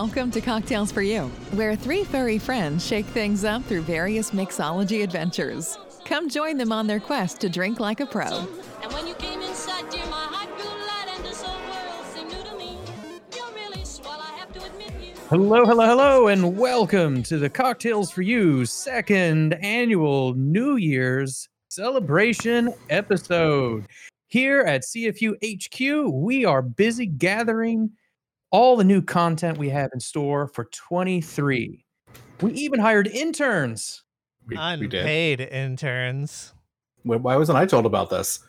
Welcome to Cocktails for You, where three furry friends shake things up through various mixology adventures. Come join them on their quest to drink like a pro. And when you came inside, dear, my heart grew light and this whole world seemed new to me. You're really swell, I have to admit you. Hello, hello, hello, and welcome to the Cocktails for You second annual New Year's celebration episode. Here at CFU HQ, we are busy gathering all the new content we have in store for mm-hmm. 23. We even hired interns. We, we did. Unpaid interns. Why wasn't I told about this?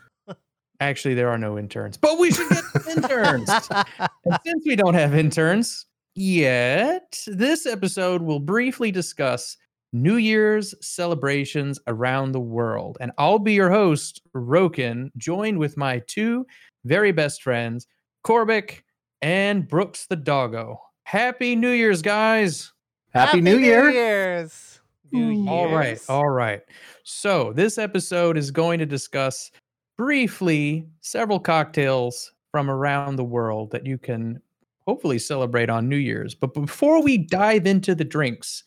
Actually, there are no interns, but we should get interns. And since we don't have interns yet, this episode will briefly discuss New Year's celebrations around the world. And I'll be your host, Roukan, joined with my two very best friends, Corbick and Brooks the Doggo. Happy New Year's, guys. Happy, New Year. Year's. New all right. All right. So, this episode is going to discuss briefly several cocktails from around the world that you can hopefully celebrate on New Year's. But before we dive into the drinks,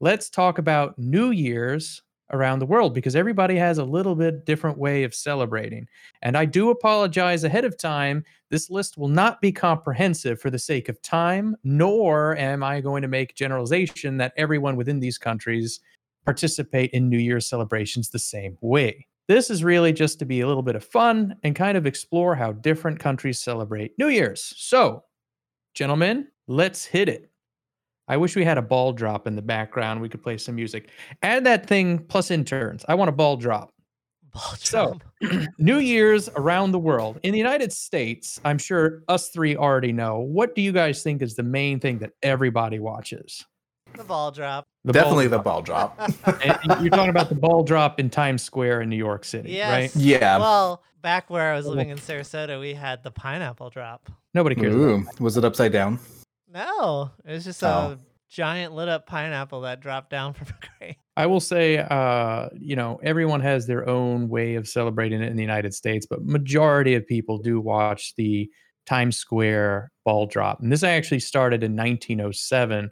let's talk about New Year's around the world because everybody has a little bit different way of celebrating. And I do apologize ahead of time. This list will not be comprehensive for the sake of time, nor am I going to make generalization that everyone within these countries participate in New Year's celebrations the same way. This is really just to be a little bit of fun and kind of explore how different countries celebrate New Year's. So, gentlemen, let's hit it. I wish we had a ball drop in the background. We could play some music. Add that thing plus interns. I want a ball drop. Ball So, drop. New Year's around the world. In the United States, I'm sure us three already know. What do you guys think is the main thing that everybody watches? the ball drop. The ball Definitely the ball drop. And you're talking about the ball drop in Times Square in New York City, Yes. right? Yeah. Well, back where I was living in Sarasota, we had the pineapple drop. Nobody cares. about Ooh, was it upside down? No, it was just Oh. a giant lit up pineapple that dropped down from a crate. I will say, uh, you know, everyone has their own way of celebrating it in the United States, but majority of people do watch the Times Square ball drop. And this actually started in 1907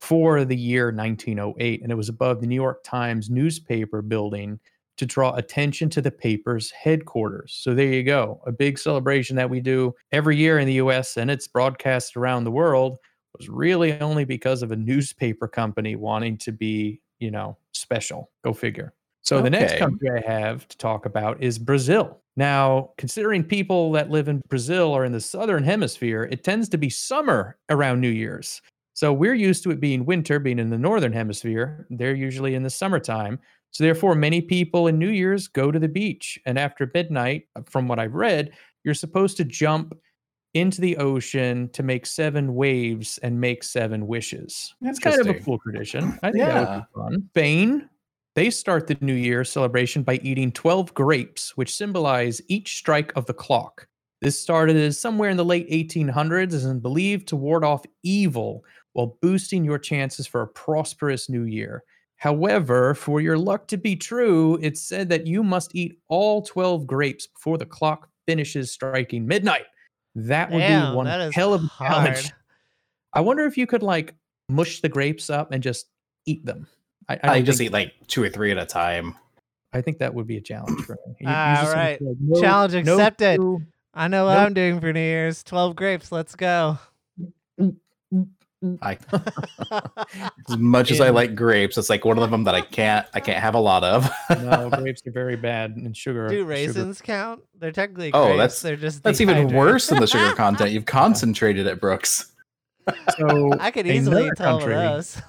for the year 1908, and it was above the New York Times newspaper building to draw attention to the paper's headquarters. So there you go, a big celebration that we do every year in the U.S. and it's broadcast around the world was really only because of a newspaper company wanting to be, you know, special. Go figure. So the next country I have to talk about is Brazil. Now, considering people that live in Brazil are in the southern hemisphere, it tends to be summer around New Year's. So we're used to it being winter, being in the northern hemisphere. They're usually in the summertime. So therefore, many people in New Year's go to the beach. And after midnight, uh, from what I've read, you're supposed to jump into the ocean to make seven waves and make seven wishes. That's kind of a cool tradition. I think that would be fun. Spain, they start the New Year celebration by eating 12 grapes, which symbolize each strike of the clock. This started as somewhere in the late 1800s and is believed to ward off evil while boosting your chances for a prosperous new year. However, for your luck to be true, it's said that you must eat all 12 grapes before the clock finishes striking midnight. That would Damn, be one hell of a challenge. I wonder if you could like mush the grapes up and just eat them. I, I, I, don't just think- eat like two or three at a time. I think that would be a challenge for me. You- you All just right. like, no- Challenge accepted. chew. I know what Nope. I'm doing for New Year's. 12 grapes. Let's go. Mm, mm, Mm. I, as much as I like grapes, it's like one of them that I can't. I can't have a lot of. no, grapes are very bad and sugar. Do sugar- raisins count? They're technically Oh, grapes. that's- They're just That's even worse than the sugar content. You've concentrated it, Brooks. So I could easily another eat 12 country- of those.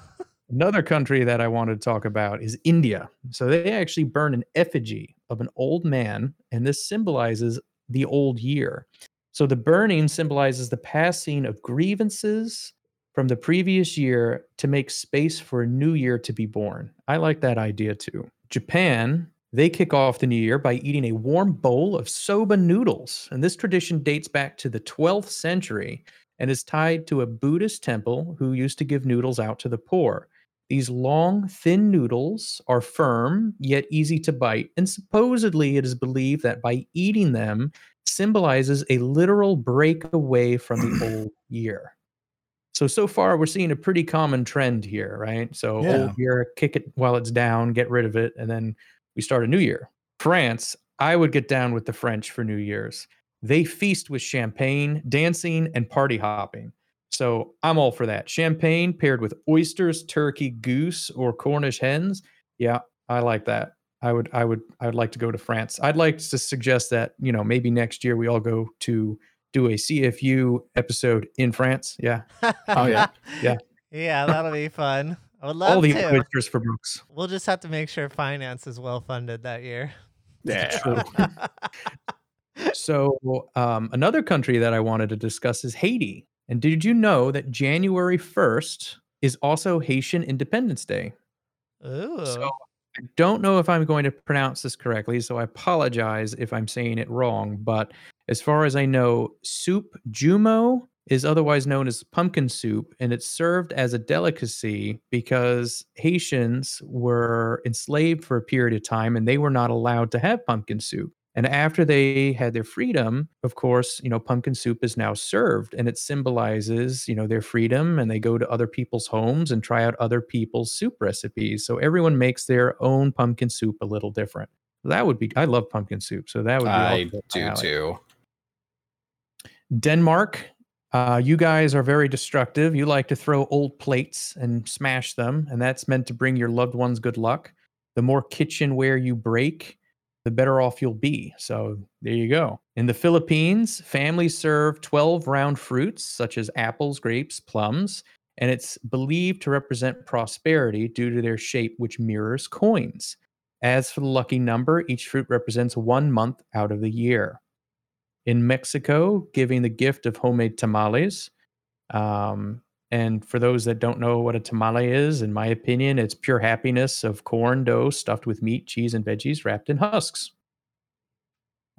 Another country that I wanted to talk about is India. So they actually burn an effigy of an old man, and this symbolizes the old year. So the burning symbolizes the passing of grievances from the previous year to make space for a new year to be born. I like that idea too. Japan, they kick off the new year by eating a warm bowl of soba noodles. And this tradition dates back to the 12th century and is tied to a Buddhist temple who used to give noodles out to the poor. These long, thin noodles are firm yet easy to bite, and supposedly it is believed that by eating them symbolizes a literal break away from the old year. So so far we're seeing a pretty common trend here, right? So Yeah. old year, kick it while it's down, get rid of it, and then we start a new year. France, I would get down with the French for New Year's. They feast with champagne, dancing, and party hopping. So I'm all for that. Champagne paired with oysters, turkey, goose, or Cornish hens. Yeah, I like that. I would, I would, I would like to go to France. I'd like to suggest that you know maybe next year we all go to do a CFU episode in France. Yeah, Oh, yeah. Yeah. yeah, that'll be fun. I would love all the to. oysters for Brooks. We'll just have to make sure finance is well funded that year. Yeah. So um, another country that I wanted to discuss is Haiti. And did you know that January 1st is also Haitian Independence Day? Ooh. So I don't know if I'm going to pronounce this correctly, so I apologize if I'm saying it wrong. But as far as I know, soup joumou is otherwise known as pumpkin soup, and it's served as a delicacy because Haitians were enslaved for a period of time and they were not allowed to have pumpkin soup. And after they had their freedom, of course, you know, pumpkin soup is now served and it symbolizes, you know, their freedom and they go to other people's homes and try out other people's soup recipes. So everyone makes their own pumpkin soup a little different. That would be I love pumpkin soup. So that would be I also up my do too. Denmark, uh, you guys are very destructive. You like to throw old plates and smash them, and that's meant to bring your loved ones good luck. The more kitchenware you break, the better off you'll be. So there you go. In the Philippines, families serve 12 round fruits such as apples, grapes, plums, and it's believed to represent prosperity due to their shape, which mirrors coins. As for the lucky number, each fruit represents one month out of the year in Mexico, giving the gift of homemade tamales. Um, and for those that don't know what a tamale is, in my opinion, it's pure happiness of corn dough stuffed with meat, cheese, and veggies wrapped in husks.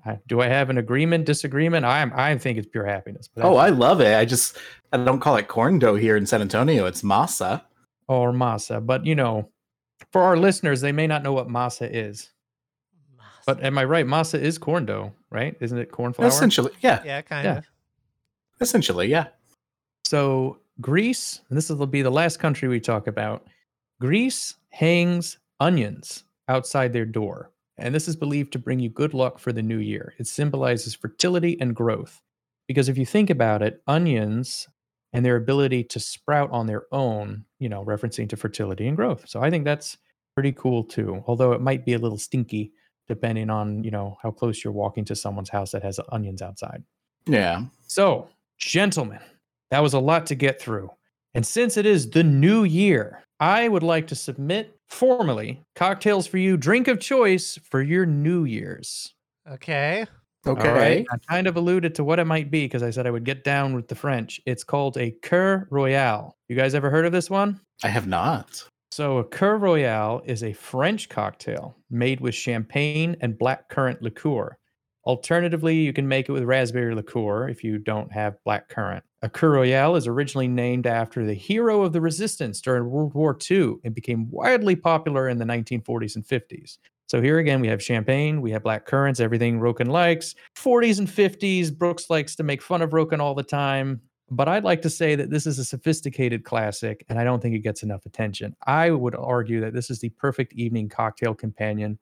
I, do I have an agreement, disagreement? I'm I think it's pure happiness. But Oh, I love it. I just I don't call it corn dough here in San Antonio. It's masa. or masa. But you know, for our listeners, they may not know what masa is. But am I right? Masa is corn dough, right? Isn't it corn flour? Essentially, yeah. yeah, kind Yeah. of. Essentially, yeah. So Greece, and this will be the last country we talk about. Greece hangs onions outside their door, and this is believed to bring you good luck for the new year. It symbolizes fertility and growth. Because if you think about it, onions and their ability to sprout on their own, you know, referencing to fertility and growth. So I think that's pretty cool too. Although it might be a little stinky depending on, you know, how close you're walking to someone's house that has onions outside. Yeah. So, gentlemen, that was a lot to get through. And since it is the new year, I would like to submit formally cocktails for you, drink of choice for your New Year's. Okay. Okay. All right. I kind of alluded to what it might be because I said I would get down with the French. It's called a Kir Royale. You guys ever heard of this one? I have not. So, a Kir Royale is a French cocktail made with champagne and black currant liqueur. Alternatively, you can make it with raspberry liqueur if you don't have black A Kir Royale is originally named after the hero of the resistance during World War II and became widely popular in the 1940s and 50s. So here again, we have champagne, we have black currants, everything Roukan likes. 40s and 50s, Brooks likes to make fun of Roukan all the time. But I'd like to say that this is a sophisticated classic, and I don't think it gets enough attention. I would argue that this is the perfect evening cocktail companion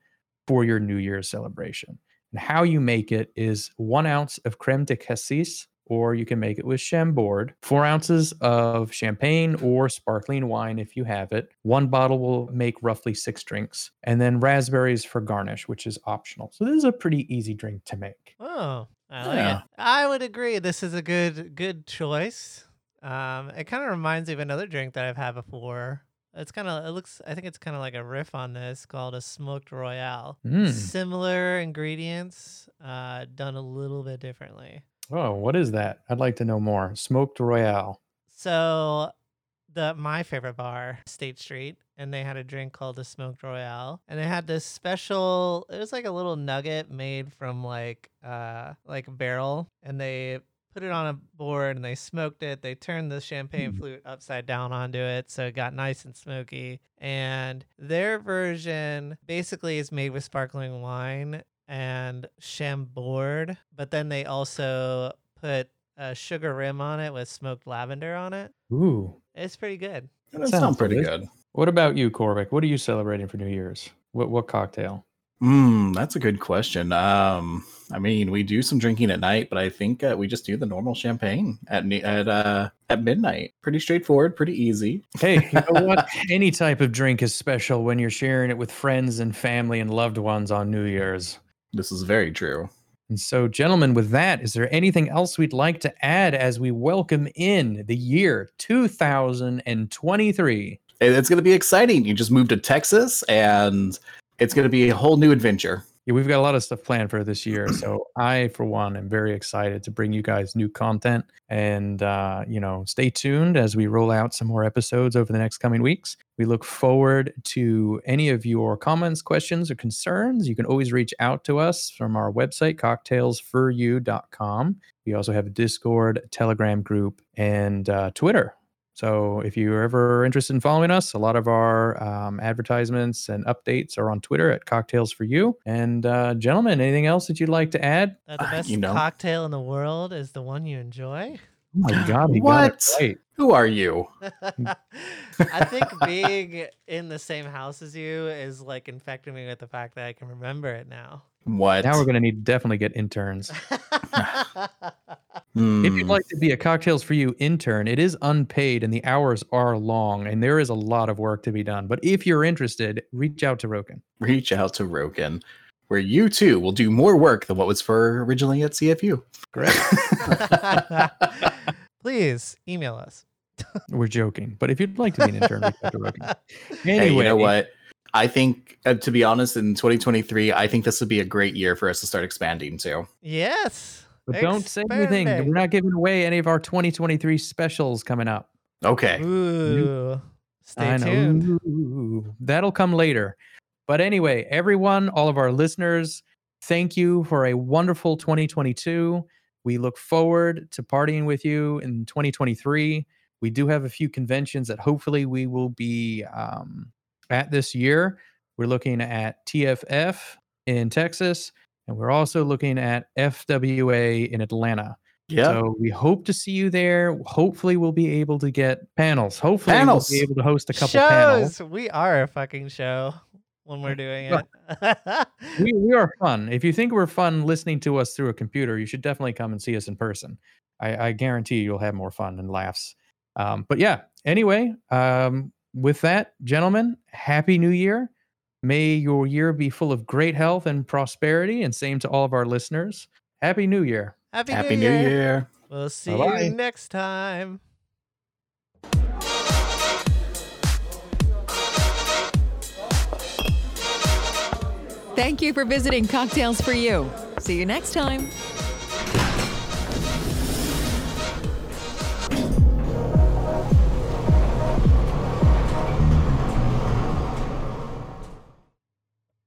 for your New Year's celebration. And how you make it is one ounce of creme de cassis, or you can make it with Chambord, four ounces of champagne or sparkling wine if you have it. One bottle will make roughly six drinks, and then raspberries for garnish, which is optional. So this is a pretty easy drink to make. Oh, I like Yeah. it. I would agree. This is a good good choice. Um, it kind of reminds me of another drink that I've had before. It's kind of it looks. I think it's kind of like a riff on this called a smoked royale. Mm. Similar ingredients, uh, done a little bit differently. Oh, what is that? I'd like to know more. Smoked Royale. So the my favorite bar, State Street, and they had a drink called the Smoked Royale, and they had this special. It was like a little nugget made from like uh like a barrel, and they put it on a board and they smoked it. They turned the champagne Mm. flute upside down onto it, so it got nice and smoky. And their version basically is made with sparkling wine and chambord, but then they also put a sugar rim on it with smoked lavender on it. Ooh. It's pretty good. That Sounds sounds pretty delicious. good. What about you, Corbick? What are you celebrating for New Year's? What what cocktail? Hmm, that's a good question. Um, I mean, we do some drinking at night, but I think uh, we just do the normal champagne at at uh at midnight. Pretty straightforward, pretty easy. Hey, you know what? Any type of drink is special when you're sharing it with friends and family and loved ones on New Year's. This is very true. And so, gentlemen, with that, is there anything else we'd like to add as we welcome in the year 2023? It's going to be exciting. You just moved to Texas, and it's going to be a whole new adventure. Yeah, we've got a lot of stuff planned for this year. So I, for one, am very excited to bring you guys new content. And uh, you know, stay tuned as we roll out some more episodes over the next coming weeks. We look forward to any of your comments, questions, or concerns. You can always reach out to us from our website, cocktailsforyou.com. We also have a Discord, Telegram group, and uh, Twitter. So if you're ever interested in following us, a lot of our um, advertisements and updates are on Twitter at Cocktails for You. And uh, gentlemen, anything else that you'd like to add? That the Uh, best you know. cocktail in the world is the one you enjoy. Oh my God, he got What? it right. Who are you? I think being in the same house as you is like infecting me with the fact that I can remember it now. What? Now we're going to need to definitely get interns. If Hmm. you'd like to be a Cocktails for You intern, it is unpaid and the hours are long and there is a lot of work to be done. But if you're interested, reach out to Roukan. reach out to Roukan, where you too will do more work than what was for originally at CFU. Correct. Please email us. We're joking. But if you'd like to be an intern, reach out to Roukan. Hey, you know what? I think, uh, to be honest, in 2023, I think this would be a great year for us to start expanding too. Yes. But don't say anything. Expanding. We're not giving away any of our 2023 specials coming up. Okay. Ooh. Stay tuned. Ooh, That'll come later. But anyway, everyone, all of our listeners, thank you for a wonderful 2022. We look forward to partying with you in 2023. We do have a few conventions that hopefully we will be um, at this year. We're looking at TFF in Texas, and we're also looking at FWA in Atlanta. Yeah. So we hope to see you there. Hopefully, we'll be able to get panels. Hopefully, Panels. we'll be able to host a couple panels. Shows. We are a fucking show when we're doing it. We, we are fun. If you think we're fun listening to us through a computer, you should definitely come and see us in person. I, I guarantee you'll have more fun and laughs. Um, but yeah, anyway, um, with that, gentlemen, happy new year. May your year be full of great health and prosperity, and same to all of our listeners. Happy New Year. Happy, Happy New, New Year. Year. We'll see Bye-bye. you next time. Thank you for visiting Cocktails for You. See you next time.